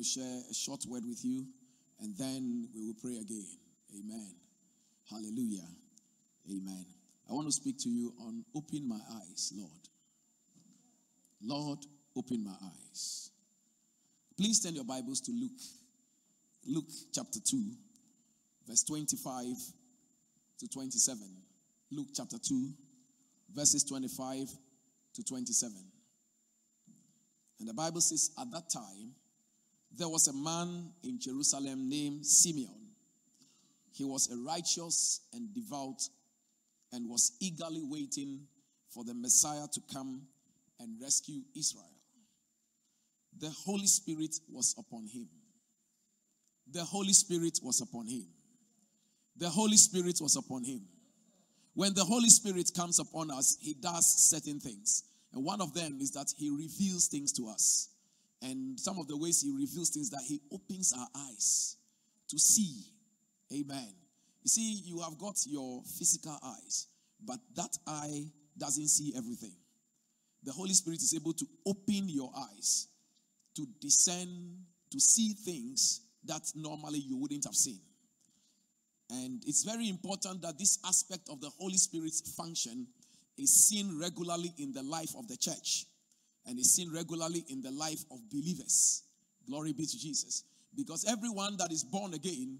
to share a short word with you and then we will pray again. Amen. Hallelujah. Amen. I want to speak to you on open my eyes, Lord. Lord, open my eyes. Please turn your Bibles to Luke. Luke chapter 2, verse 25 to 27. Luke chapter 2, verses 25 to 27. And the Bible says, At that time, there was a man in Jerusalem named Simeon. He was a righteous and devout and was eagerly waiting for the Messiah to come and rescue Israel. The Holy Spirit was upon him. The Holy Spirit was upon him. The Holy Spirit was upon him. When the Holy Spirit comes upon us, he does certain things. And one of them is that he reveals things to us. And some of the ways he reveals things that he opens our eyes to see. Amen. You see, you have got your physical eyes, but that eye doesn't see everything. The Holy Spirit is able to open your eyes to discern, to see things that normally you wouldn't have seen. And it's very important that this aspect of the Holy Spirit's function is seen regularly in the life of the church and is seen regularly in the life of believers. Glory be to Jesus. Because everyone that is born again,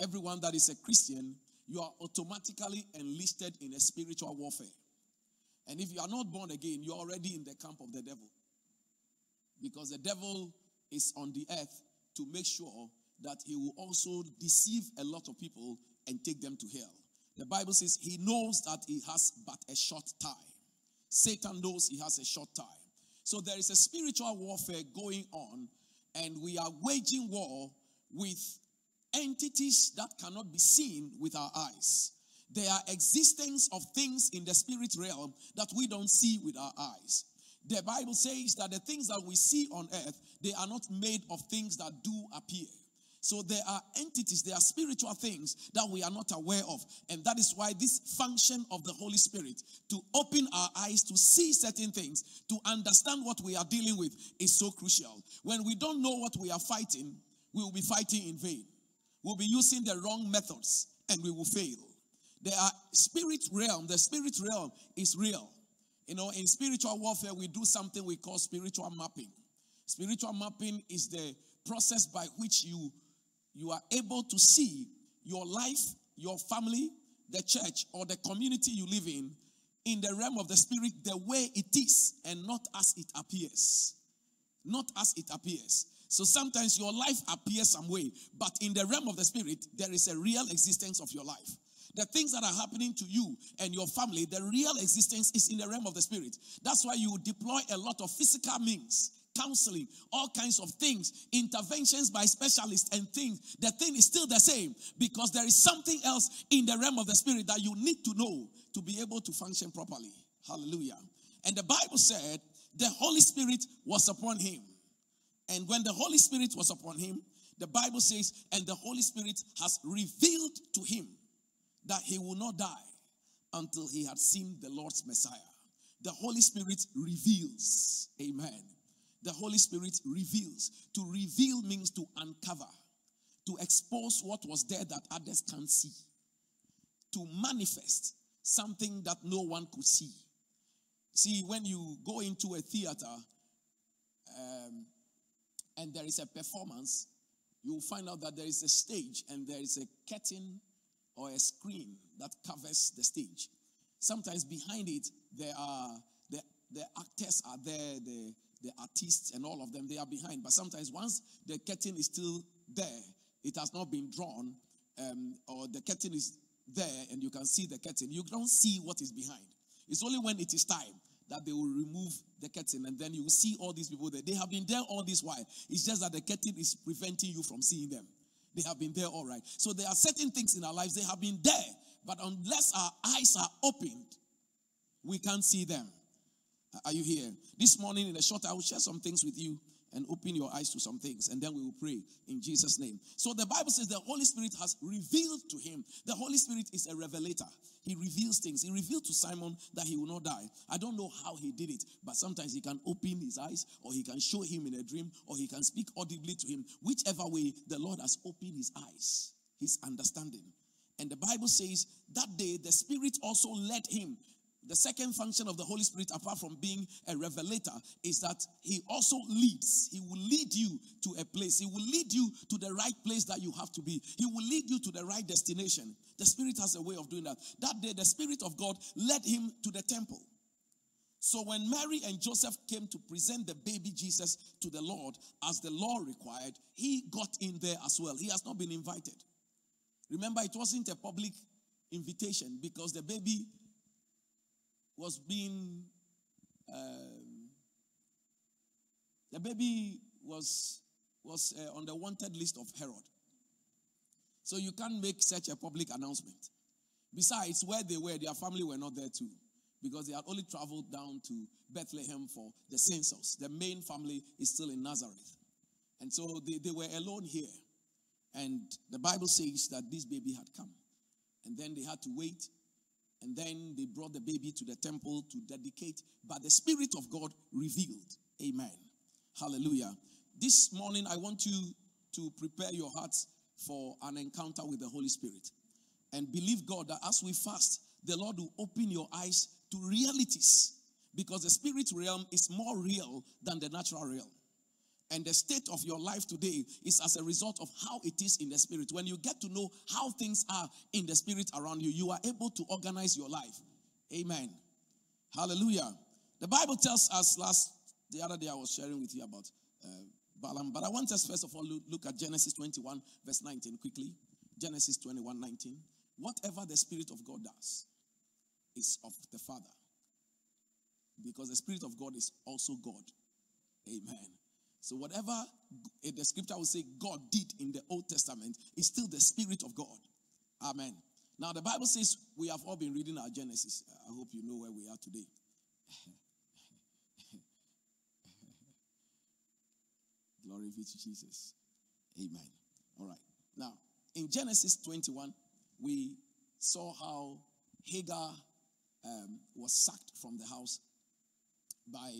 everyone that is a Christian, you are automatically enlisted in a spiritual warfare. And if you are not born again, you're already in the camp of the devil. Because the devil is on the earth to make sure that he will also deceive a lot of people and take them to hell. The Bible says he knows that he has but a short time. Satan knows he has a short time. So there is a spiritual warfare going on, and we are waging war with entities that cannot be seen with our eyes. There are existence of things in the spirit realm that we don't see with our eyes. The Bible says that the things that we see on earth, they are not made of things that do appear. So there are entities, there are spiritual things that we are not aware of. And that is why this function of the Holy Spirit to open our eyes to see certain things, to understand what we are dealing with is so crucial. When we don't know what we are fighting, we will be fighting in vain. We'll be using the wrong methods and we will fail. There are spirit realm. The spirit realm is real. You know, in spiritual warfare, we do something we call spiritual mapping. Spiritual mapping is the process by which you you are able to see your life, your family, the church, or the community you live in in the realm of the spirit the way it is and not as it appears. Not as it appears. So sometimes your life appears some way, but in the realm of the spirit, there is a real existence of your life. The things that are happening to you and your family, the real existence is in the realm of the spirit. That's why you deploy a lot of physical means counseling, all kinds of things, interventions by specialists and things, the thing is still the same because there is something else in the realm of the spirit that you need to know to be able to function properly. Hallelujah. And the Bible said the Holy Spirit was upon him. And when the Holy Spirit was upon him, the Bible says, and the Holy Spirit has revealed to him that he will not die until he had seen the Lord's Messiah. The Holy Spirit reveals. Amen the Holy Spirit reveals. To reveal means to uncover, to expose what was there that others can't see, to manifest something that no one could see. See, when you go into a theater um, and there is a performance, you will find out that there is a stage and there is a curtain or a screen that covers the stage. Sometimes behind it, there are the, the actors are there, the the artists and all of them, they are behind. But sometimes once the curtain is still there, it has not been drawn, um, or the curtain is there and you can see the curtain, you don't see what is behind. It's only when it is time that they will remove the curtain and then you will see all these people there. They have been there all this while. It's just that the curtain is preventing you from seeing them. They have been there all right. So there are certain things in our lives, they have been there, but unless our eyes are opened, we can't see them. Are you here? This morning, in a short, I will share some things with you, and open your eyes to some things, and then we will pray in Jesus' name. So the Bible says the Holy Spirit has revealed to him. The Holy Spirit is a revelator. He reveals things. He revealed to Simon that he will not die. I don't know how he did it, but sometimes he can open his eyes, or he can show him in a dream, or he can speak audibly to him. Whichever way, the Lord has opened his eyes, his understanding. And the Bible says that day the Spirit also led him the second function of the Holy Spirit, apart from being a revelator, is that He also leads. He will lead you to a place. He will lead you to the right place that you have to be. He will lead you to the right destination. The Spirit has a way of doing that. That day, the Spirit of God led him to the temple. So when Mary and Joseph came to present the baby Jesus to the Lord as the law required, he got in there as well. He has not been invited. Remember, it wasn't a public invitation because the baby was being, um, the baby was, was uh, on the wanted list of Herod. So you can't make such a public announcement. Besides, where they were, their family were not there too, because they had only traveled down to Bethlehem for the census. The main family is still in Nazareth. And so they, they were alone here. And the Bible says that this baby had come. And then they had to wait and then they brought the baby to the temple to dedicate. But the Spirit of God revealed. Amen. Hallelujah. This morning, I want you to prepare your hearts for an encounter with the Holy Spirit. And believe God that as we fast, the Lord will open your eyes to realities. Because the spirit realm is more real than the natural realm. And the state of your life today is as a result of how it is in the spirit. When you get to know how things are in the spirit around you, you are able to organize your life. Amen. Hallelujah. The Bible tells us last, the other day I was sharing with you about uh, Balaam, but I want us first of all look, look at Genesis 21, verse 19 quickly. Genesis 21, 19. Whatever the Spirit of God does is of the Father. Because the Spirit of God is also God. Amen. So, whatever the scripture will say God did in the Old Testament is still the Spirit of God. Amen. Now, the Bible says we have all been reading our Genesis. I hope you know where we are today. Glory be to Jesus. Amen. All right. Now, in Genesis 21, we saw how Hagar um, was sacked from the house by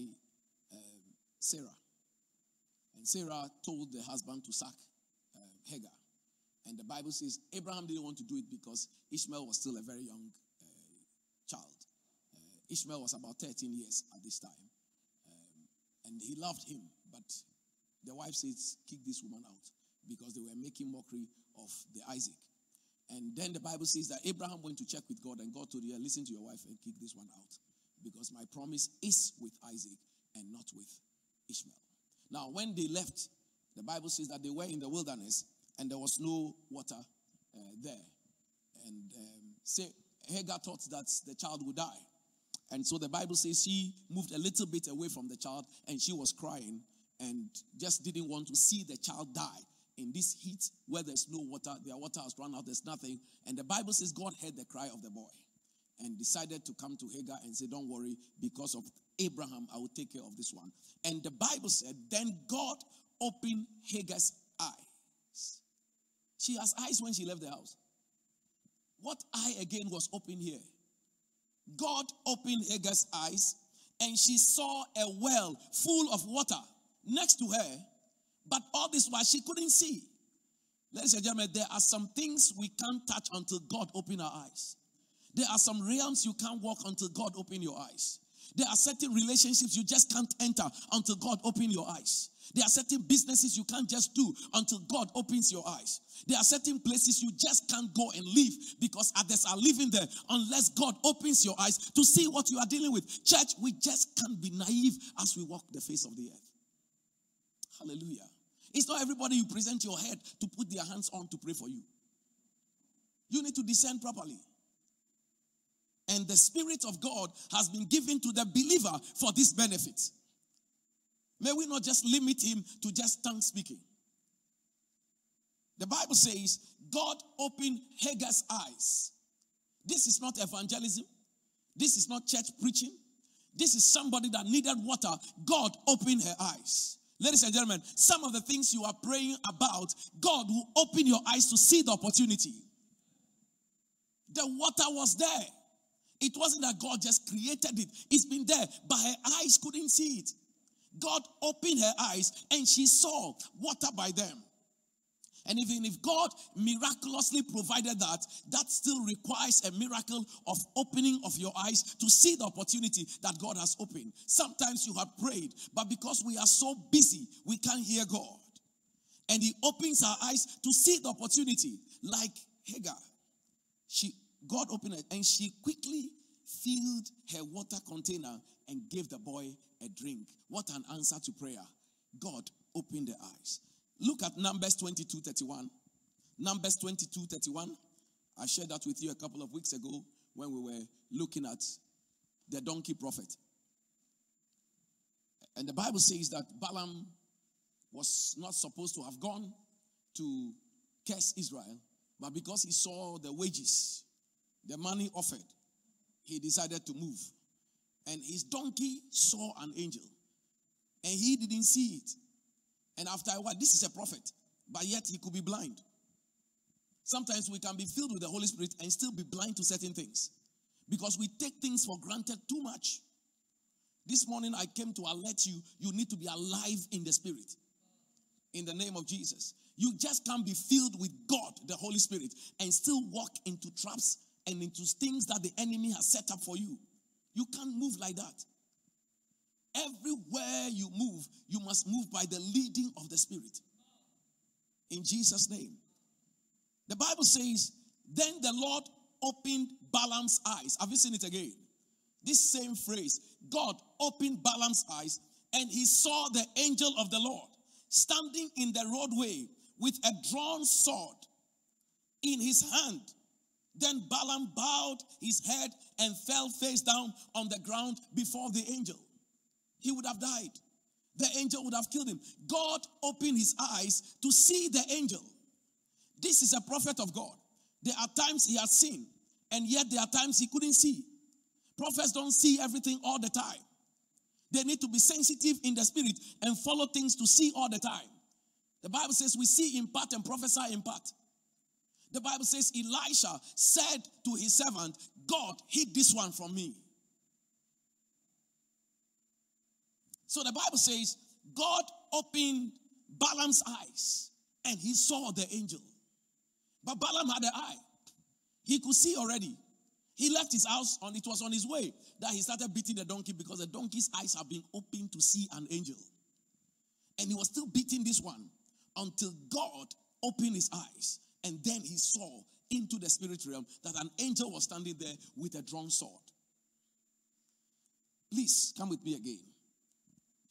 um, Sarah. And Sarah told the husband to sack uh, Hagar. And the Bible says Abraham didn't want to do it because Ishmael was still a very young uh, child. Uh, Ishmael was about 13 years at this time. Um, and he loved him. But the wife says, kick this woman out because they were making mockery of the Isaac. And then the Bible says that Abraham went to check with God, and God told her, Listen to your wife and kick this one out. Because my promise is with Isaac and not with Ishmael. Now, when they left, the Bible says that they were in the wilderness and there was no water uh, there. And um, say, Hagar thought that the child would die. And so the Bible says she moved a little bit away from the child and she was crying and just didn't want to see the child die in this heat where there's no water, their water has run out, there's nothing. And the Bible says God heard the cry of the boy and decided to come to Hagar and say, Don't worry, because of Abraham, I will take care of this one. And the Bible said, Then God opened Hagar's eyes. She has eyes when she left the house. What eye again was open here? God opened Hagar's eyes and she saw a well full of water next to her, but all this while she couldn't see. Ladies and gentlemen, there are some things we can't touch until God open our eyes. There are some realms you can't walk until God open your eyes. There are certain relationships you just can't enter until God open your eyes. There are certain businesses you can't just do until God opens your eyes. There are certain places you just can't go and live because others are living there unless God opens your eyes to see what you are dealing with. Church, we just can't be naive as we walk the face of the earth. Hallelujah. It's not everybody you present your head to put their hands on to pray for you. You need to discern properly. And the Spirit of God has been given to the believer for this benefit. May we not just limit him to just tongue speaking. The Bible says God opened Hagar's eyes. This is not evangelism. This is not church preaching. This is somebody that needed water. God opened her eyes. Ladies and gentlemen, some of the things you are praying about, God will open your eyes to see the opportunity. The water was there. It wasn't that God just created it, it's been there, but her eyes couldn't see it. God opened her eyes and she saw water by them. And even if God miraculously provided that, that still requires a miracle of opening of your eyes to see the opportunity that God has opened. Sometimes you have prayed, but because we are so busy, we can't hear God. And He opens our eyes to see the opportunity, like Hagar. She God opened it and she quickly filled her water container and gave the boy a drink. What an answer to prayer. God opened the eyes. Look at Numbers 22 31. Numbers 22 31. I shared that with you a couple of weeks ago when we were looking at the donkey prophet. And the Bible says that Balaam was not supposed to have gone to curse Israel, but because he saw the wages, the money offered, he decided to move. And his donkey saw an angel, and he didn't see it. And after a while, this is a prophet, but yet he could be blind. Sometimes we can be filled with the Holy Spirit and still be blind to certain things because we take things for granted too much. This morning, I came to alert you you need to be alive in the Spirit. In the name of Jesus. You just can't be filled with God, the Holy Spirit, and still walk into traps and into things that the enemy has set up for you. You can't move like that. Everywhere you move, you must move by the leading of the Spirit. In Jesus' name. The Bible says, Then the Lord opened Balaam's eyes. Have you seen it again? This same phrase God opened Balaam's eyes, and he saw the angel of the Lord standing in the roadway with a drawn sword in his hand. Then Balaam bowed his head and fell face down on the ground before the angel he would have died. The angel would have killed him. God opened his eyes to see the angel. This is a prophet of God. There are times he has seen, and yet there are times he couldn't see. Prophets don't see everything all the time. They need to be sensitive in the spirit and follow things to see all the time. The Bible says we see in part and prophesy in part. The Bible says Elisha said to his servant, God hid this one from me. So the Bible says God opened Balaam's eyes and he saw the angel. But Balaam had an eye. He could see already. He left his house and it was on his way that he started beating the donkey because the donkey's eyes have been opened to see an angel. And he was still beating this one until God opened his eyes. And then he saw into the spirit realm that an angel was standing there with a drawn sword. Please come with me again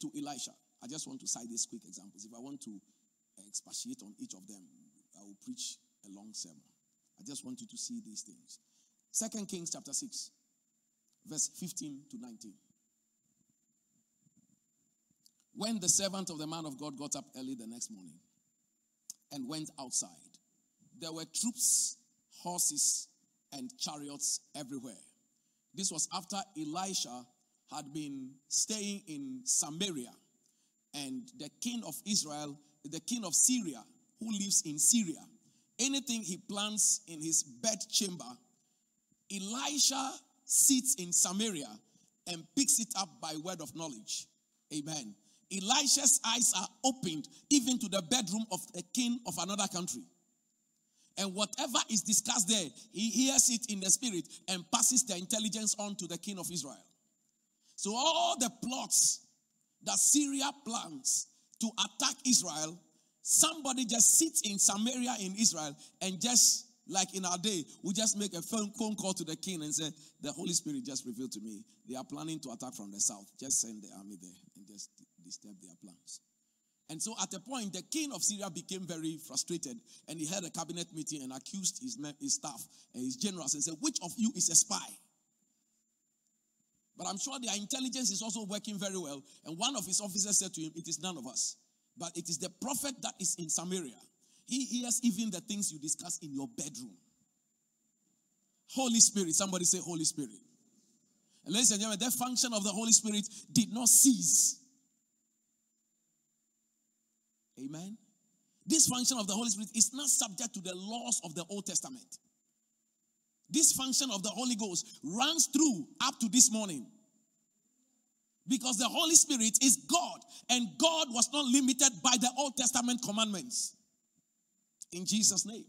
to Elisha. I just want to cite these quick examples. If I want to uh, expatiate on each of them, I will preach a long sermon. I just want you to see these things. Second Kings chapter 6, verse 15 to 19. When the servant of the man of God got up early the next morning and went outside, there were troops, horses, and chariots everywhere. This was after Elisha had been staying in Samaria, and the king of Israel, the king of Syria, who lives in Syria, anything he plants in his bedchamber, Elisha sits in Samaria and picks it up by word of knowledge. Amen. Elisha's eyes are opened even to the bedroom of a king of another country. And whatever is discussed there, he hears it in the spirit and passes the intelligence on to the king of Israel. So all the plots that Syria plans to attack Israel, somebody just sits in Samaria in Israel and just like in our day, we just make a phone, call to the king and say, The Holy Spirit just revealed to me they are planning to attack from the south. Just send the army there and just disturb their plans. And so at a point, the king of Syria became very frustrated and he had a cabinet meeting and accused his, his staff and his generals and said, Which of you is a spy? But I'm sure their intelligence is also working very well. And one of his officers said to him, It is none of us, but it is the prophet that is in Samaria. He hears even the things you discuss in your bedroom. Holy Spirit, somebody say Holy Spirit. And ladies and gentlemen, the function of the Holy Spirit did not cease. Amen. This function of the Holy Spirit is not subject to the laws of the Old Testament. This function of the Holy Ghost runs through up to this morning. Because the Holy Spirit is God, and God was not limited by the Old Testament commandments. In Jesus' name.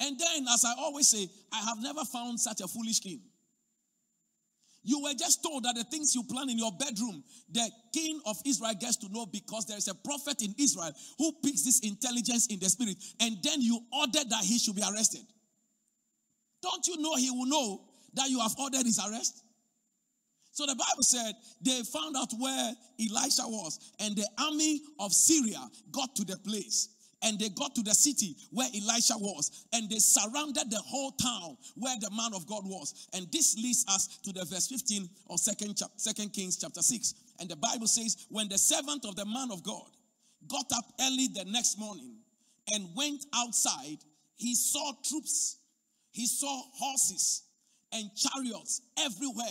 And then, as I always say, I have never found such a foolish king. You were just told that the things you plan in your bedroom, the king of Israel gets to know because there is a prophet in Israel who picks this intelligence in the spirit, and then you ordered that he should be arrested. Don't you know he will know that you have ordered his arrest? So the Bible said they found out where Elisha was, and the army of Syria got to the place and they got to the city where Elisha was, and they surrounded the whole town where the man of God was. And this leads us to the verse 15 of second, second Kings chapter 6. And the Bible says, When the servant of the man of God got up early the next morning and went outside, he saw troops, he saw horses and chariots everywhere.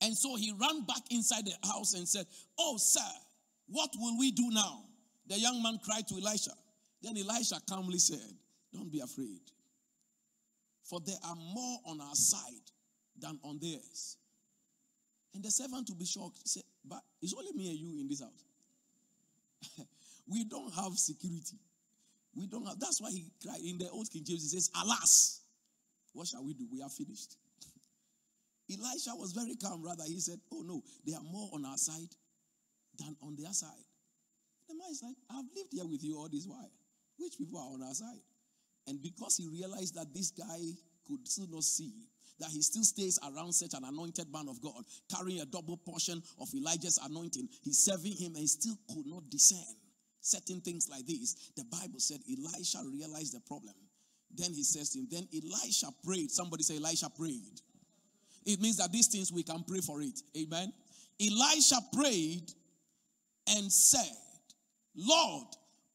And so he ran back inside the house and said, Oh, sir, what will we do now? The young man cried to Elisha. Then Elisha calmly said, Don't be afraid, for there are more on our side than on theirs. And the servant to be shocked said, But it's only me and you in this house. we don't have security. We don't have, that's why he cried in the old King James, he says, Alas, what shall we do? We are finished. Elisha was very calm, rather. He said, Oh no, there are more on our side than on their side. The man is like, I've lived here with you all this while. Which people are on our side? And because he realized that this guy could still not see, that he still stays around such an anointed man of God, carrying a double portion of Elijah's anointing, he's serving him and he still could not discern certain things like this. The Bible said Elisha realized the problem. Then he says to him, Then Elisha prayed. Somebody say, Elisha prayed. It means that these things we can pray for it. Amen. Elisha prayed and said, Lord,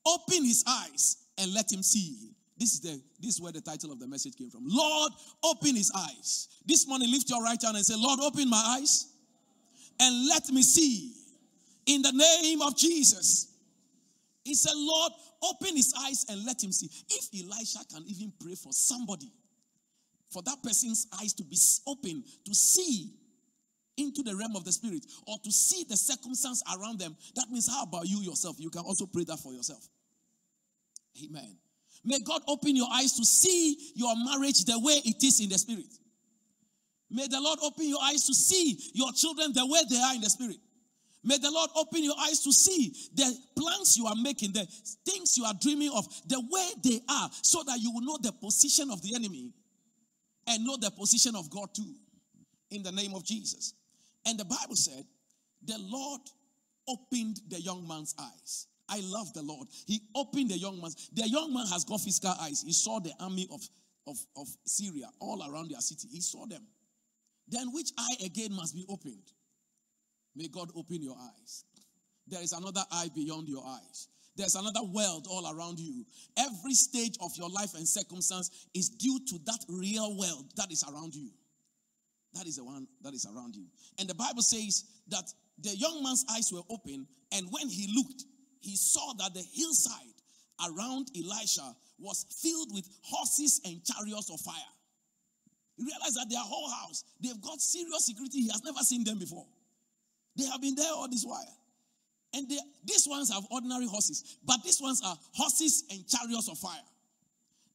open his eyes and let him see. This is the this is where the title of the message came from. Lord, open his eyes. This morning, lift your right hand and say, Lord, open my eyes and let me see. In the name of Jesus. He said, Lord, open his eyes and let him see. If Elisha can even pray for somebody, for that person's eyes to be open, to see into the realm of the spirit or to see the circumstance around them, that means how about you yourself? You can also pray that for yourself. Amen. May God open your eyes to see your marriage the way it is in the spirit. May the Lord open your eyes to see your children the way they are in the spirit. May the Lord open your eyes to see the plans you are making, the things you are dreaming of, the way they are, so that you will know the position of the enemy and know the position of God too. In the name of Jesus. And the Bible said, the Lord opened the young man's eyes. I love the Lord. He opened the young man's. The young man has got physical eyes. He saw the army of, of, of Syria all around their city. He saw them. Then which eye again must be opened? May God open your eyes. There is another eye beyond your eyes. There's another world all around you. Every stage of your life and circumstance is due to that real world that is around you. That is the one that is around you. And the Bible says that the young man's eyes were open, and when he looked, he saw that the hillside around Elisha was filled with horses and chariots of fire. He realized that their whole house, they've got serious security. He has never seen them before. They have been there all this while. And they, these ones have ordinary horses, but these ones are horses and chariots of fire.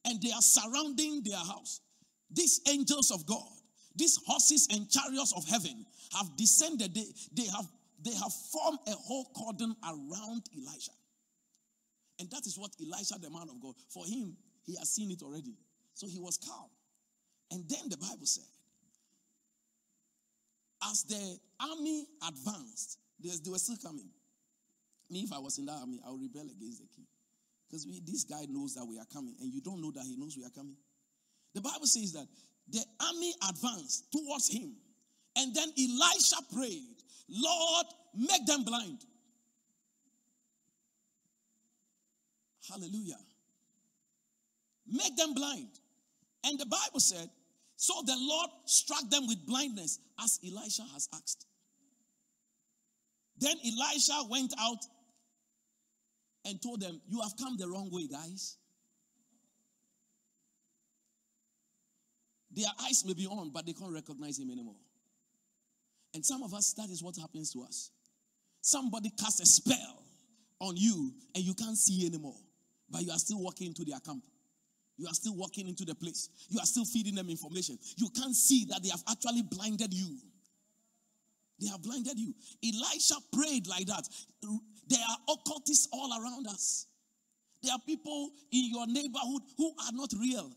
And they are surrounding their house. These angels of God these horses and chariots of heaven have descended. They, they, have, they have formed a whole cordon around Elisha. And that is what Elisha, the man of God, for him, he has seen it already. So he was calm. And then the Bible said, as the army advanced, they, were still coming. Me, if I was in that army, I would rebel against the king. Because this guy knows that we are coming, and you don't know that he knows we are coming. The Bible says that the army advanced towards him. And then Elisha prayed, Lord, make them blind. Hallelujah. Make them blind. And the Bible said, So the Lord struck them with blindness as Elisha has asked. Then Elisha went out and told them, You have come the wrong way, guys. Their eyes may be on, but they can't recognize him anymore. And some of us, that is what happens to us. Somebody casts a spell on you and you can't see anymore, but you are still walking into their camp. You are still walking into the place. You are still feeding them information. You can't see that they have actually blinded you. They have blinded you. Elisha prayed like that. There are occultists all around us. There are people in your neighborhood who are not real.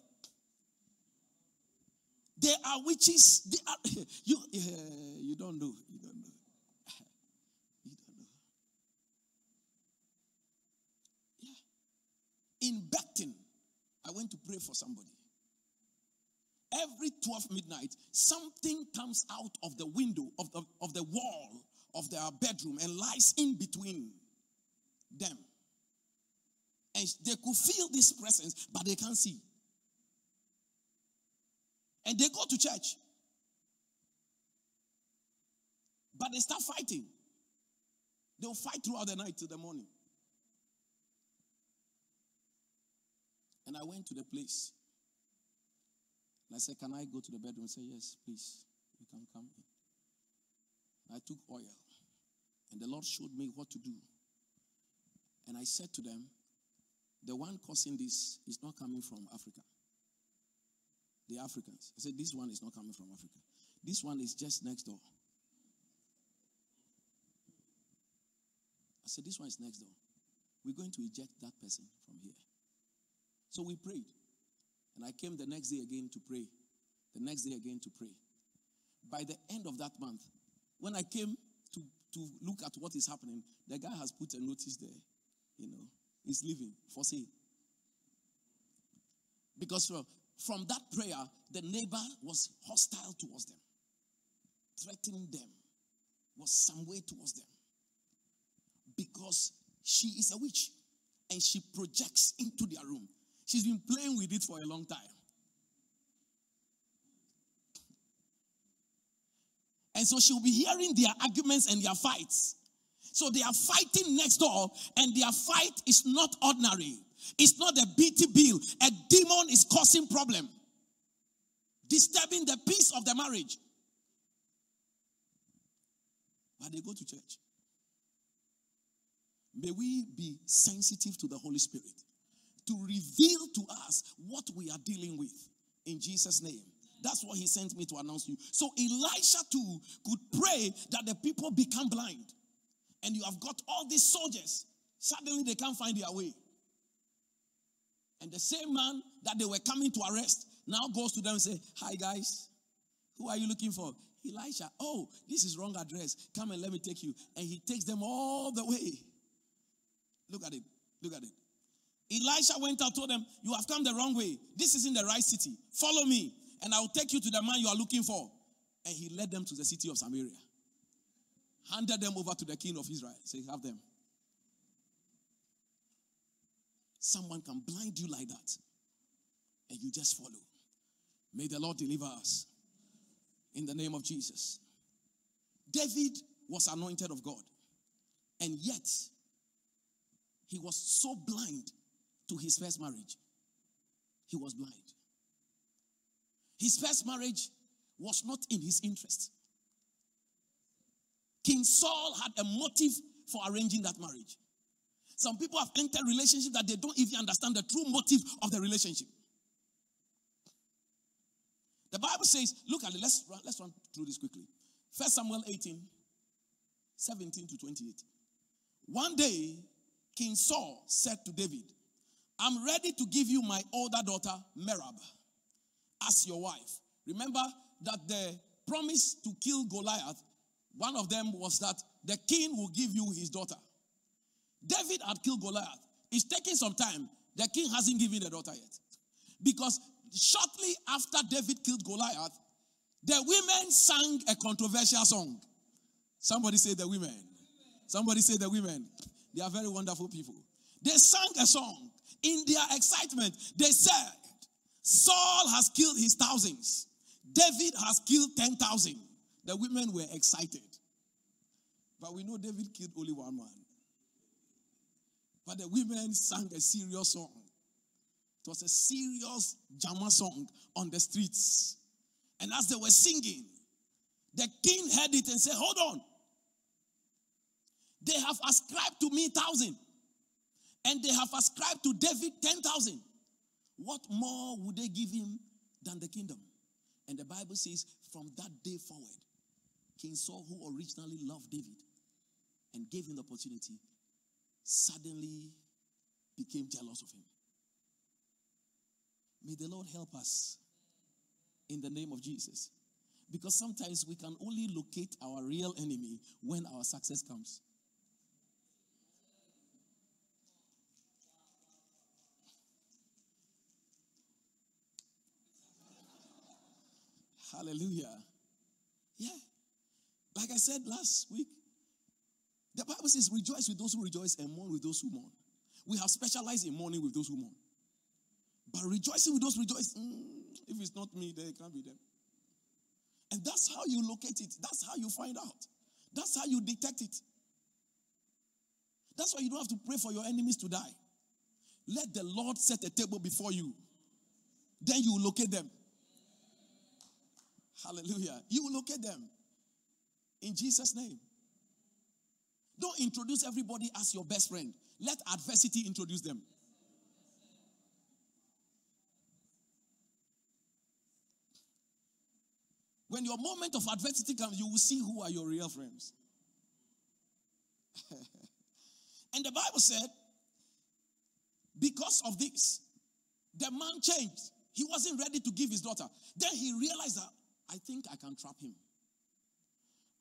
There are witches. They are, you, uh, you don't know. You don't know. You don't know. Yeah. In Beckton, I went to pray for somebody. Every 12 midnight, something comes out of the window of the, of the wall of their bedroom and lies in between them. And they could feel this presence, but they can't see. And they go to church. But they start fighting. They'll fight throughout the night till the morning. And I went to the place. And I said, Can I go to the bedroom? Say, Yes, please. You can come in. And I took oil. And the Lord showed me what to do. And I said to them, The one causing this is not coming from Africa. The Africans. I said, This one is not coming from Africa. This one is just next door. I said, This one is next door. We're going to eject that person from here. So we prayed. And I came the next day again to pray. The next day again to pray. By the end of that month, when I came to, to look at what is happening, the guy has put a notice there. You know, he's leaving for sale. Because from, that prayer, the neighbor was hostile towards them, threatening them, was some way towards them. Because she is a witch and she projects into their room. She's been playing with it for a long time. And so she'll be hearing their arguments and their fights. So they are fighting next door, and their fight is not ordinary. It's not a BT bill. A demon is causing problem, disturbing the peace of the marriage. But they go to church. May we be sensitive to the Holy Spirit to reveal to us what we are dealing with in Jesus' name. That's what he sent me to announce you. So Elisha too could pray that the people become blind. And you have got all these soldiers. Suddenly they can't find their way. And the same man that they were coming to arrest now goes to them and say, Hi guys, who are you looking for? Elisha. Oh, this is wrong address. Come and let me take you. And he takes them all the way. Look at it. Look at it. Elisha went out, told them, You have come the wrong way. This is in the right city. Follow me, and I will take you to the man you are looking for. And he led them to the city of Samaria. Handed them over to the king of Israel. Say, Have them. Someone can blind you like that, and you just follow. May the Lord deliver us in the name of Jesus. David was anointed of God, and yet he was so blind to his first marriage. He was blind. His first marriage was not in his interest. King Saul had a motive for arranging that marriage. Some people have entered relationships that they don't even understand the true motive of the relationship. The Bible says, look at it, let's run, let's run through this quickly. First Samuel 18, 17 to 28. One day, King Saul said to David, I'm ready to give you my older daughter, Merab, as your wife. Remember that the promise to kill Goliath, one of them was that the king will give you his daughter. David had killed Goliath. It's taking some time. The king hasn't given the daughter yet. Because shortly after David killed Goliath, the women sang a controversial song. Somebody say the women. Somebody say the women. They are very wonderful people. They sang a song in their excitement, they said, Saul has killed his thousands, David has killed 10,000. The women were excited. But we know David killed only one man. But the women sang a serious song. It was a serious Jama song on the streets. And as they were singing, the king heard it and said, Hold on. They have ascribed to me thousand, and they have ascribed to David ten thousand. What more would they give him than the kingdom? And the Bible says, from that day forward, King Saul, who originally loved David and gave him the opportunity, suddenly became jealous of him. May the Lord help us in the name of Jesus. Because sometimes we can only locate our real enemy when our success comes. Hallelujah. Yeah. Like I said last week, the Bible says, rejoice with those who rejoice and mourn with those who mourn. We have specialized in mourning with those who mourn. But rejoicing with those rejoice, mm, if it's not me, then it can't be them. And that's how you locate it. That's how you find out. That's how you detect it. That's why you don't have to pray for your enemies to die. Let the Lord set a table before you. Then you locate them. Hallelujah. You locate them. In Jesus' name. Don't introduce everybody as your best friend. Let adversity introduce them. When your moment of adversity comes, you will see who are your real friends. and the Bible said, because of this, the man changed. He wasn't ready to give his daughter. Then he realized that I think I can trap him.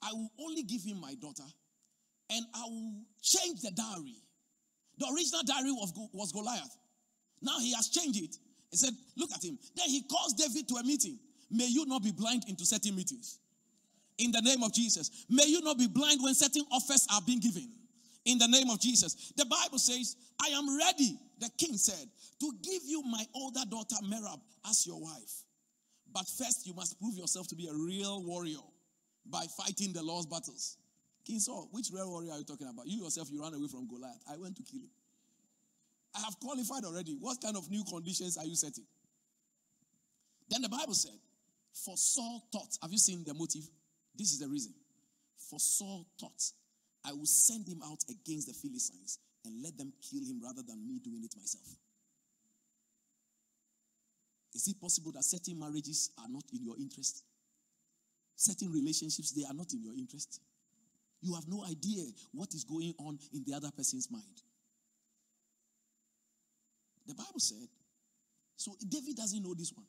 I will only give him my daughter and I will change the diary. The original diary was, was Goliath. Now he has changed it. He said, Look at him. Then he calls David to a meeting. May you not be blind into certain meetings. In the name of Jesus. May you not be blind when certain offers are being given. In the name of Jesus. The Bible says, I am ready, the king said, to give you my older daughter Merab as your wife. But first, you must prove yourself to be a real warrior by fighting the Lord's battles. King Saul, which real warrior are you talking about? You yourself, you ran away from Goliath. I went to kill him. I have qualified already. What kind of new conditions are you setting? Then the Bible said, For Saul thought, have you seen the motive? This is the reason. For Saul thought, I will send him out against the Philistines and let them kill him rather than me doing it myself. Is it possible that certain marriages are not in your interest? Certain relationships, they are not in your interest. You have no idea what is going on in the other person's mind. The Bible said, so David doesn't know this one.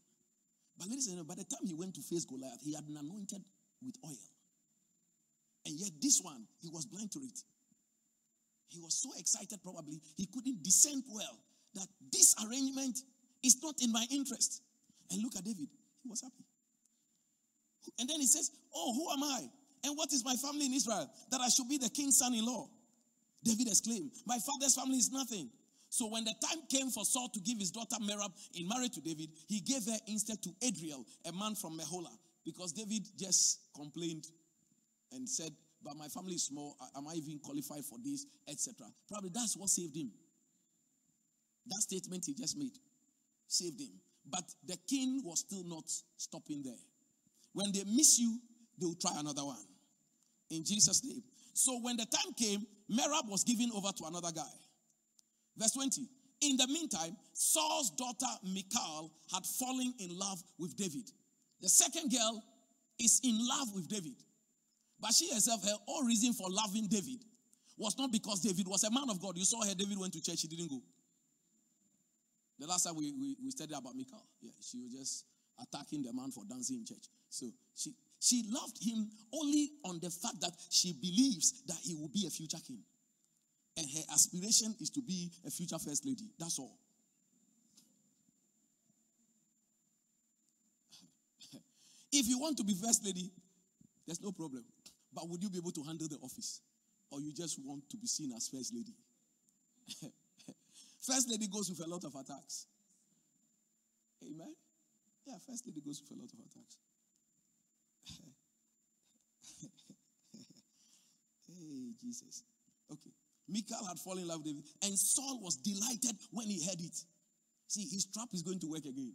But ladies and by the time he went to face Goliath, he had been anointed with oil. And yet, this one, he was blind to it. He was so excited, probably, he couldn't discern well that this arrangement is not in my interest. And look at David, he was happy. And then he says, Oh, who am I? And what is my family in Israel that I should be the king's son in law? David exclaimed, My father's family is nothing. So when the time came for Saul to give his daughter Merab in marriage to David, he gave her instead to Adriel, a man from Meholah, because David just complained and said, But my family is small. Am I even qualified for this, etc. Probably that's what saved him. That statement he just made saved him. But the king was still not stopping there. When they miss you, they will try another one. In Jesus' name. So when the time came, Merab was given over to another guy. Verse 20. In the meantime, Saul's daughter Michal had fallen in love with David. The second girl is in love with David. But she herself, her whole reason for loving David was not because David was a man of God. You saw her, David went to church, she didn't go. The last time we, we, we studied about Michal, yeah, she was just attacking the man for dancing in church. So she, she loved him only on the fact that she believes that he will be a future king. And her aspiration is to be a future first lady. That's all. if you want to be first lady, there's no problem. But would you be able to handle the office? Or you just want to be seen as first lady? first lady goes with a lot of attacks. Amen? Yeah, first lady goes with a lot of attacks. Hey, Jesus. Okay. Michal had fallen in love with David, and Saul was delighted when he heard it. See, his trap is going to work again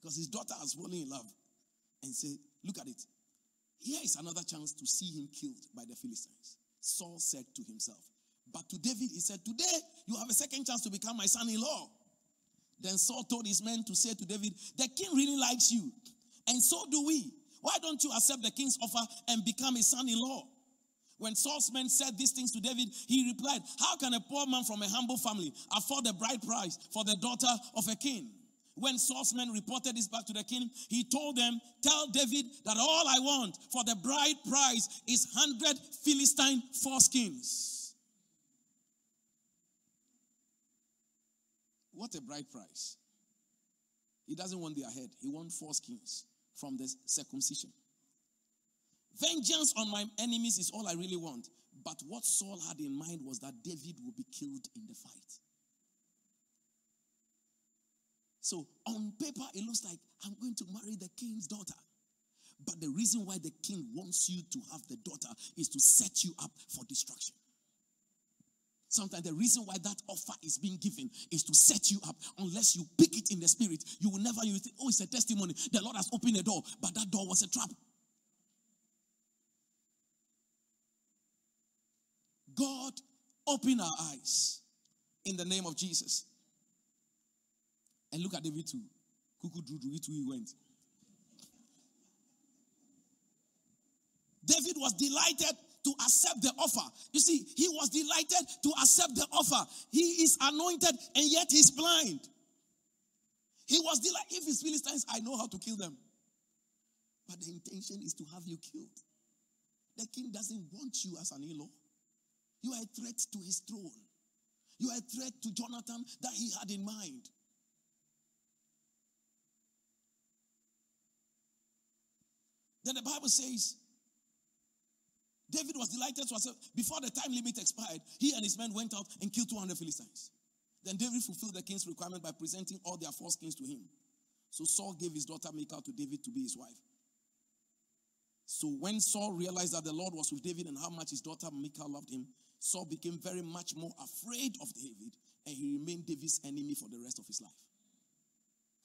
because his daughter has fallen in love. And say, Look at it. Here is another chance to see him killed by the Philistines. Saul said to himself, But to David, he said, Today you have a second chance to become my son in law. Then Saul told his men to say to David, The king really likes you, and so do we. Why don't you accept the king's offer and become his son in law? When Saul's men said these things to David, he replied, How can a poor man from a humble family afford the bride price for the daughter of a king? When Saul's men reported this back to the king, he told them, Tell David that all I want for the bride price is 100 Philistine foreskins. What a bride price. He doesn't want their head, he wants foreskins from the circumcision. Vengeance on my enemies is all I really want. But what Saul had in mind was that David will be killed in the fight. So on paper, it looks like I'm going to marry the king's daughter. But the reason why the king wants you to have the daughter is to set you up for destruction. Sometimes the reason why that offer is being given is to set you up. Unless you pick it in the spirit, you will never use it. Oh, it's a testimony. The Lord has opened a door, but that door was a trap. God, open our eyes in the name of Jesus. And look at David too. Drew to it he went. David was delighted to accept the offer. You see, he was delighted to accept the offer. He is anointed and yet he's blind. He was delighted. If it's Philistines, I know how to kill them. But the intention is to have you killed. The king doesn't want you as an in law. You are a threat to his throne. You are a threat to Jonathan that he had in mind. Then the Bible says, David was delighted to accept. Before the time limit expired, he and his men went out and killed 200 Philistines. Then David fulfilled the king's requirement by presenting all their false kings to him. So Saul gave his daughter Michal to David to be his wife. So when Saul realized that the Lord was with David and how much his daughter Michal loved him, Saul became very much more afraid of David and he remained David's enemy for the rest of his life.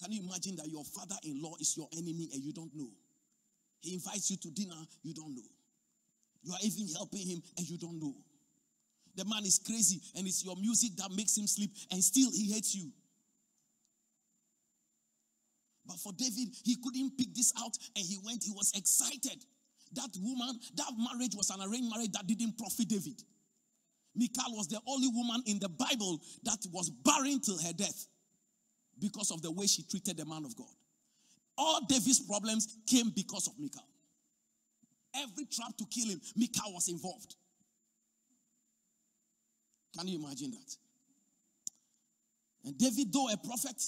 Can you imagine that your father in law is your enemy and you don't know? He invites you to dinner, you don't know. You are even helping him and you don't know. The man is crazy and it's your music that makes him sleep and still he hates you. But for David, he couldn't pick this out and he went, he was excited. That woman, that marriage was an arranged marriage that didn't profit David. Michal was the only woman in the Bible that was barren till her death because of the way she treated the man of God. All David's problems came because of Michal. Every trap to kill him, Michal was involved. Can you imagine that? And David, though a prophet,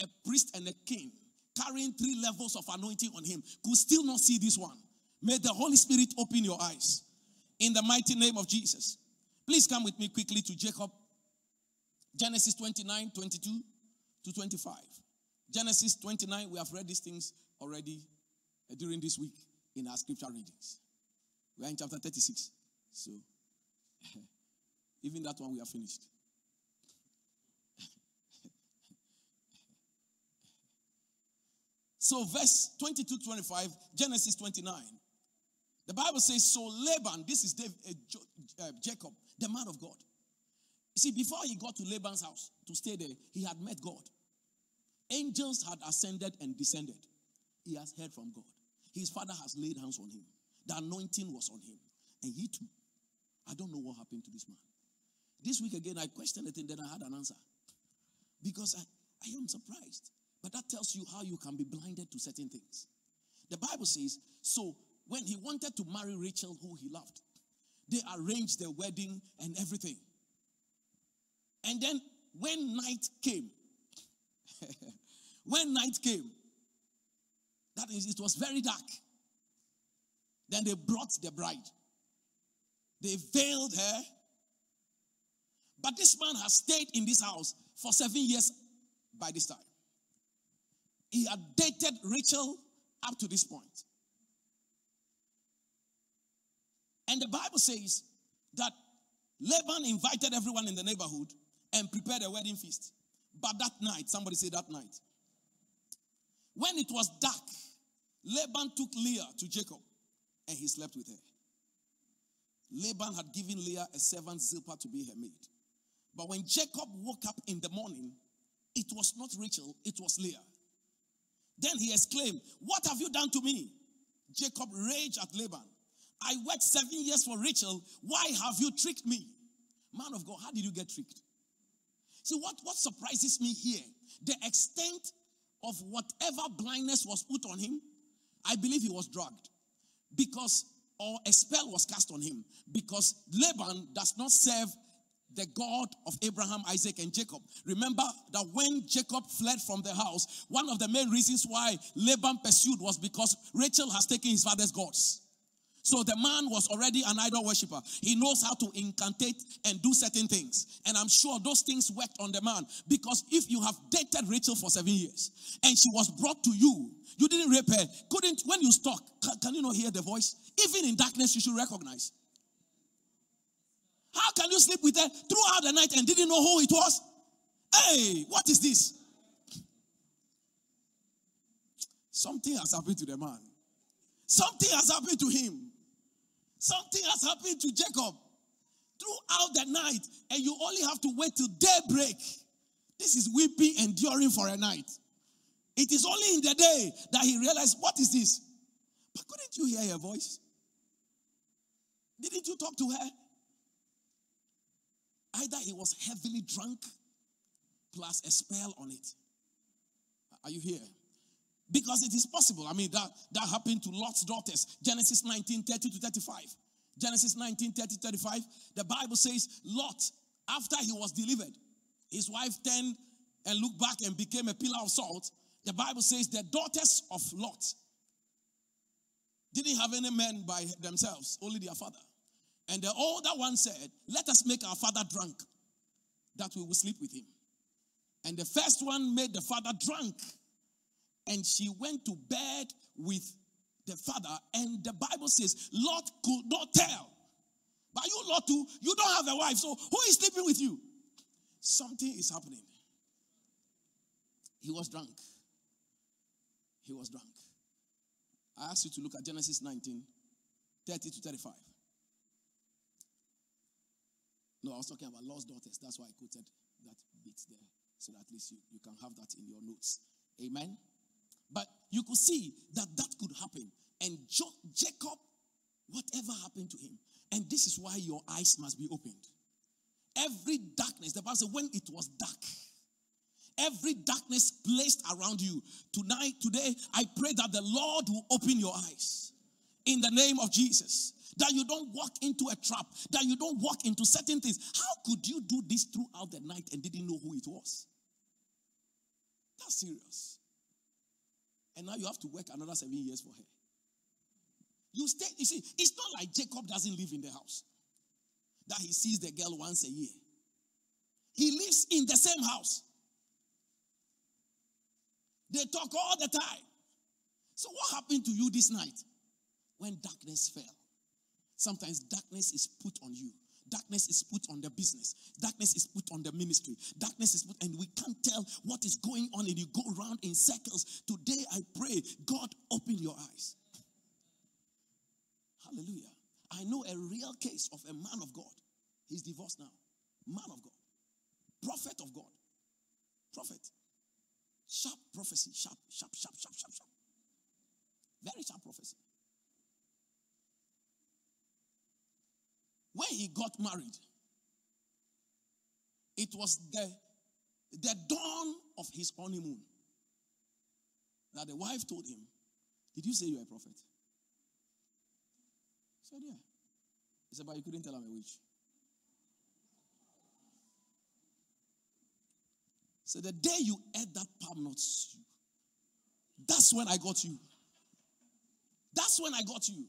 a priest, and a king, carrying three levels of anointing on him, could still not see this one. May the Holy Spirit open your eyes in the mighty name of Jesus. Please come with me quickly to Jacob. Genesis 29 22 to 25. Genesis 29, we have read these things already uh, during this week in our scripture readings. We are in chapter 36. So, even that one we are finished. so, verse 22 25, Genesis 29. The Bible says, So Laban, this is David, uh, uh, Jacob, the man of God. See, before he got to Laban's house to stay there, he had met God. Angels had ascended and descended. He has heard from God. His father has laid hands on him. The anointing was on him. And he too. I don't know what happened to this man. This week again, I questioned it and then I had an answer. Because I, I am surprised. But that tells you how you can be blinded to certain things. The Bible says, so when he wanted to marry Rachel, who he loved, they arranged the wedding and everything. And then when night came, when night came, that is, it was very dark. Then they brought the bride. They veiled her. But this man has stayed in this house for seven years by this time. He had dated Rachel up to this point. And the Bible says that Laban invited everyone in the neighborhood and prepared a wedding feast. But that night, somebody say that night, when it was dark, Laban took Leah to Jacob and he slept with her. Laban had given Leah a servant Zilpah to be her maid. But when Jacob woke up in the morning, it was not Rachel, it was Leah. Then he exclaimed, What have you done to me? Jacob raged at Laban. I worked seven years for Rachel. Why have you tricked me? Man of God, how did you get tricked? See, what, what surprises me here, the extent of whatever blindness was put on him, I believe he was drugged. Because, or a spell was cast on him. Because Laban does not serve the God of Abraham, Isaac, and Jacob. Remember that when Jacob fled from the house, one of the main reasons why Laban pursued was because Rachel has taken his father's gods. So the man was already an idol worshiper. He knows how to incantate and do certain things. And I'm sure those things worked on the man. Because if you have dated Rachel for seven years and she was brought to you, you didn't rape her, couldn't, when you stalk, can, can you not hear the voice? Even in darkness, you should recognize. How can you sleep with her throughout the night and didn't know who it was? Hey, what is this? Something has happened to the man. Something has happened to him. Something has happened to Jacob throughout the night, and you only have to wait till daybreak. This is weeping, enduring for a night. It is only in the day that he realized, What is this? But couldn't you hear her voice? Didn't you talk to her? Either he was heavily drunk plus a spell on it. Are you here? Because it is possible. I mean, that, that happened to Lot's daughters. Genesis 19 30 to 35. Genesis 19 30 35. The Bible says, Lot, after he was delivered, his wife turned and looked back and became a pillar of salt. The Bible says the daughters of Lot didn't have any men by themselves, only their father. And the older one said, Let us make our father drunk, that we will sleep with him. And the first one made the father drunk and she went to bed with the father. And the Bible says, Lot could not tell. But you, Lot, too, you don't have a wife. So who is sleeping with you? Something is happening. He was drunk. He was drunk. I asked you to look at Genesis 19, 30 to 35. No, I was talking about Lot's daughters. That's why I quoted that bit there. So that at least you, you can have that in your notes. Amen. But you could see that that could happen. And jo- Jacob, whatever happened to him, and this is why your eyes must be opened. Every darkness, the Bible says, when it was dark, every darkness placed around you, tonight, today, I pray that the Lord will open your eyes in the name of Jesus. That you don't walk into a trap, that you don't walk into certain things. How could you do this throughout the night and didn't know who it was? That's serious. And now you have to work another seven years for her. You stay, you see, it's not like Jacob doesn't live in the house, that he sees the girl once a year. He lives in the same house. They talk all the time. So, what happened to you this night when darkness fell? Sometimes darkness is put on you. Darkness is put on the business. Darkness is put on the ministry. Darkness is put, and we can't tell what is going on, and you go around in circles. Today, I pray, God, open your eyes. Hallelujah. I know a real case of a man of God. He's divorced now. Man of God. Prophet of God. Prophet. Sharp prophecy. Sharp, sharp, sharp, sharp, sharp, sharp. Very sharp prophecy. When he got married, it was the, the dawn of his honeymoon that the wife told him, Did you say you're a prophet? He said, Yeah. He said, But you couldn't tell I'm a witch. So the day you ate that palm nut that's when I got you. That's when I got you.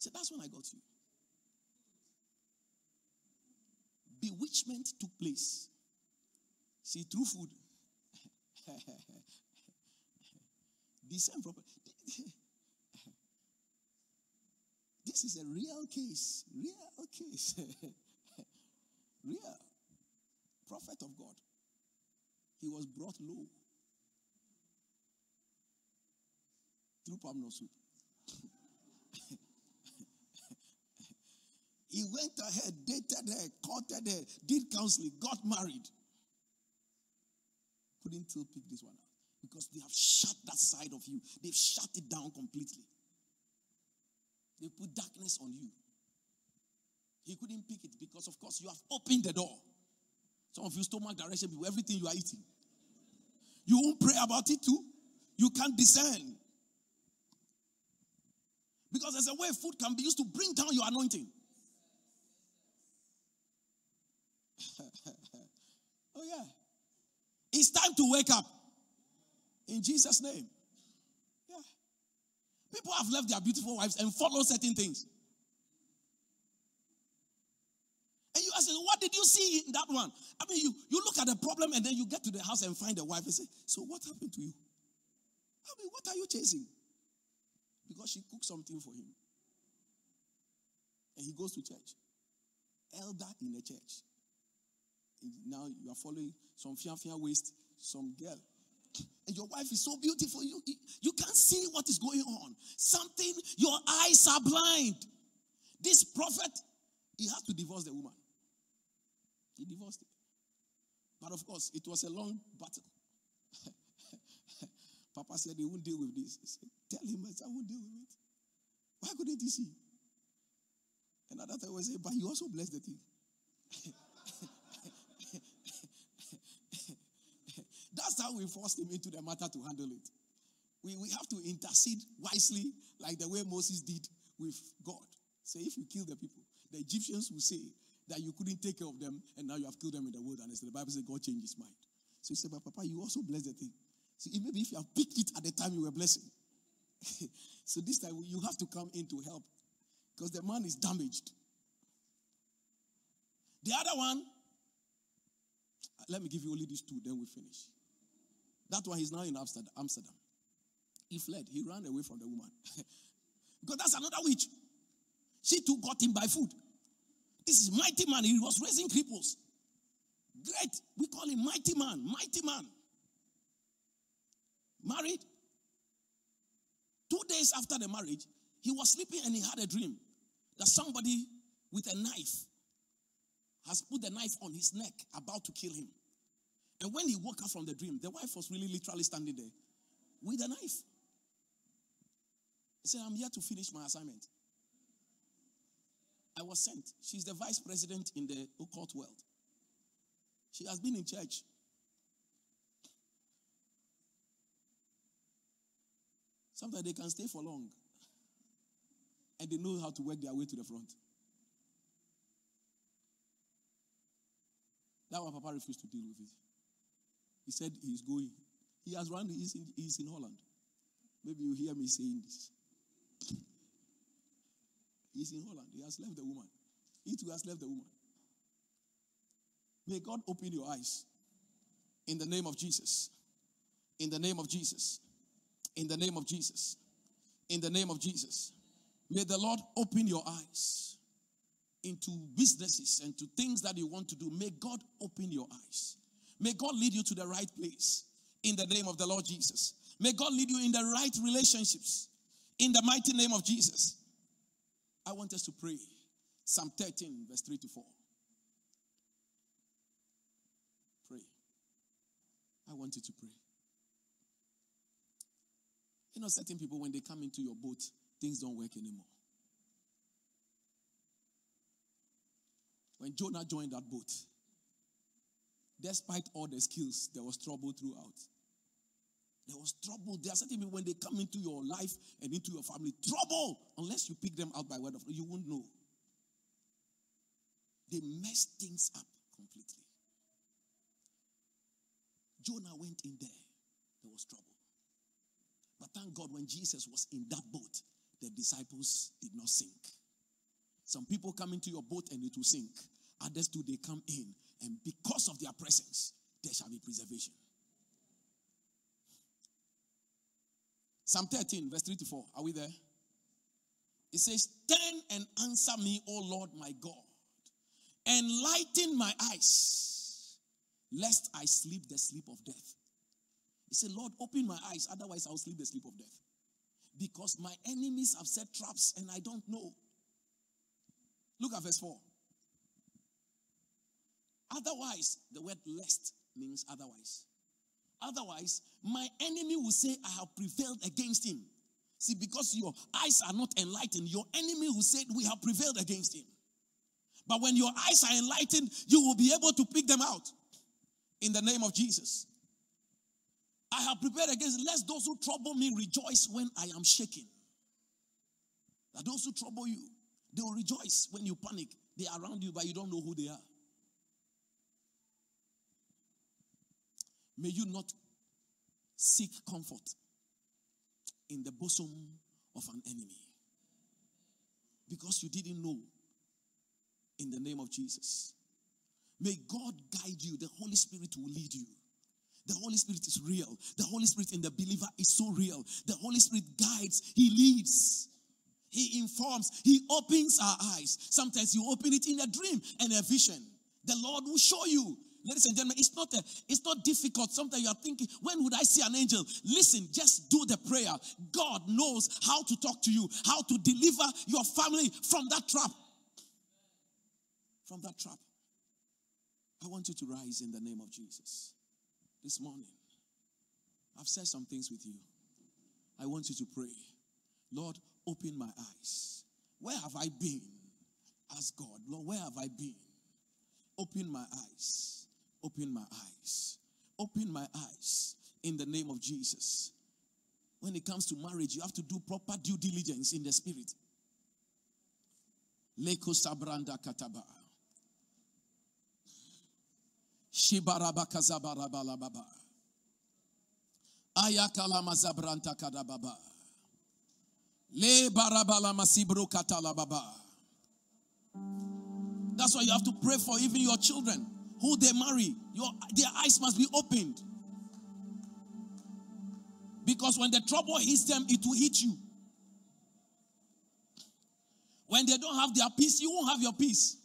So that's when I got you. Bewitchment took place. See, through food. the same problem. This is a real case. Real case. real. Prophet of God. He was brought low through palm nut soup. He went ahead, dated her, courted her, did counseling, got married. Couldn't still pick this one out because they have shut that side of you. They've shut it down completely. They put darkness on you. He couldn't pick it because, of course, you have opened the door. Some of you stomach direction people, everything you are eating. You won't pray about it too. You can't discern. Because there's a way food can be used to bring down your anointing. oh, yeah. It's time to wake up. In Jesus' name. Yeah. People have left their beautiful wives and follow certain things. And you ask, what did you see in that one? I mean, you, you look at the problem and then you get to the house and find the wife and say, So what happened to you? I mean, what are you chasing? Because she cooked something for him. And he goes to church. Elder in the church. Now you are following some fian waist, some girl. And your wife is so beautiful. You, you can't see what is going on. Something, your eyes are blind. This prophet, he has to divorce the woman. He divorced it. But of course, it was a long battle. Papa said he won't deal with this. He said, Tell him I won't deal with it. Why couldn't he see? And another time was say, but he also blessed the thing. How we forced him into the matter to handle it. We, we have to intercede wisely, like the way Moses did with God. Say, if you kill the people, the Egyptians will say that you couldn't take care of them and now you have killed them in the wilderness. The Bible says God changed his mind. So he said, But Papa, you also bless the thing. See, maybe if you have picked it at the time you were blessing. so this time you have to come in to help because the man is damaged. The other one, let me give you only these two, then we finish. That one, he's now in Amsterdam. He fled. He ran away from the woman. because that's another witch. She too got him by food. This is mighty man. He was raising cripples. Great. We call him mighty man. Mighty man. Married. Two days after the marriage, he was sleeping and he had a dream that somebody with a knife has put the knife on his neck, about to kill him. And when he woke up from the dream, the wife was really literally standing there with a knife. He said, I'm here to finish my assignment. I was sent. She's the vice president in the occult world. She has been in church. Sometimes they can stay for long and they know how to work their way to the front. That one, Papa refused to deal with it. He said he's going. He has run, he's in, he's in Holland. Maybe you hear me saying this. He's in Holland. He has left the woman. He too has left the woman. May God open your eyes in the name of Jesus. In the name of Jesus. In the name of Jesus. In the name of Jesus. May the Lord open your eyes into businesses and to things that you want to do. May God open your eyes. May God lead you to the right place in the name of the Lord Jesus. May God lead you in the right relationships in the mighty name of Jesus. I want us to pray. Psalm 13, verse 3 to 4. Pray. I want you to pray. You know, certain people, when they come into your boat, things don't work anymore. When Jonah joined that boat, despite all the skills, there was trouble throughout. There was trouble. There are certain people when they come into your life and into your family, trouble. Unless you pick them out by word of you won't know. They mess things up completely. Jonah went in there. There was trouble. But thank God when Jesus was in that boat, the disciples did not sink. Some people come into your boat and it will sink. Others do, they come in. And because of their presence, there shall be preservation. Psalm 13, verse 3 to 4. Are we there? It says, Turn and answer me, O Lord my God. Enlighten my eyes, lest I sleep the sleep of death. He said, Lord, open my eyes, otherwise I'll sleep the sleep of death. Because my enemies have set traps and I don't know. Look at verse 4. Otherwise, the word lest means otherwise. Otherwise, my enemy will say, I have prevailed against him. See, because your eyes are not enlightened, your enemy will say, We have prevailed against him. But when your eyes are enlightened, you will be able to pick them out in the name of Jesus. I have prepared against, lest those who trouble me rejoice when I am shaken. That those who trouble you, they will rejoice when you panic. They are around you, but you don't know who they are. May you not seek comfort in the bosom of an enemy because you didn't know in the name of Jesus. May God guide you. The Holy Spirit will lead you. The Holy Spirit is real. The Holy Spirit in the believer is so real. The Holy Spirit guides, He leads, He informs, He opens our eyes. Sometimes you open it in a dream and a vision. The Lord will show you. Ladies and gentlemen, it's not a, it's not difficult. Sometimes you are thinking, when would I see an angel? Listen, just do the prayer. God knows how to talk to you, how to deliver your family from that trap. From that trap. I want you to rise in the name of Jesus this morning. I've said some things with you. I want you to pray. Lord, open my eyes. Where have I been? Ask God, Lord, where have I been? Open my eyes. Open my eyes. Open my eyes in the name of Jesus. When it comes to marriage, you have to do proper due diligence in the spirit. Leko sabranda kataba. Shibarabakazabarabalababa. Ayakala mazabranta kadababa. Le barabala masibro katalababa. That's why you have to pray for even your children who they marry. Your their eyes must be opened. Because when the trouble hits them, it will hit you. When they don't have their peace, you won't have your peace.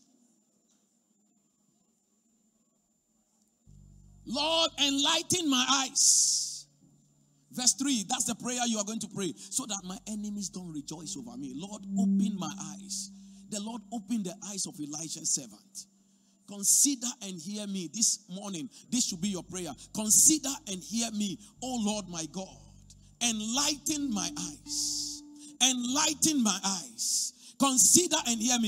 Lord, enlighten my eyes. Verse 3, that's the prayer you are going to pray. So that my enemies don't rejoice over me. Lord, open my eyes. The Lord opened the eyes of Elijah's servant. Consider and hear me this morning. This should be your prayer. Consider and hear me, oh Lord my God. Enlighten my eyes. Enlighten my eyes. Consider and hear me.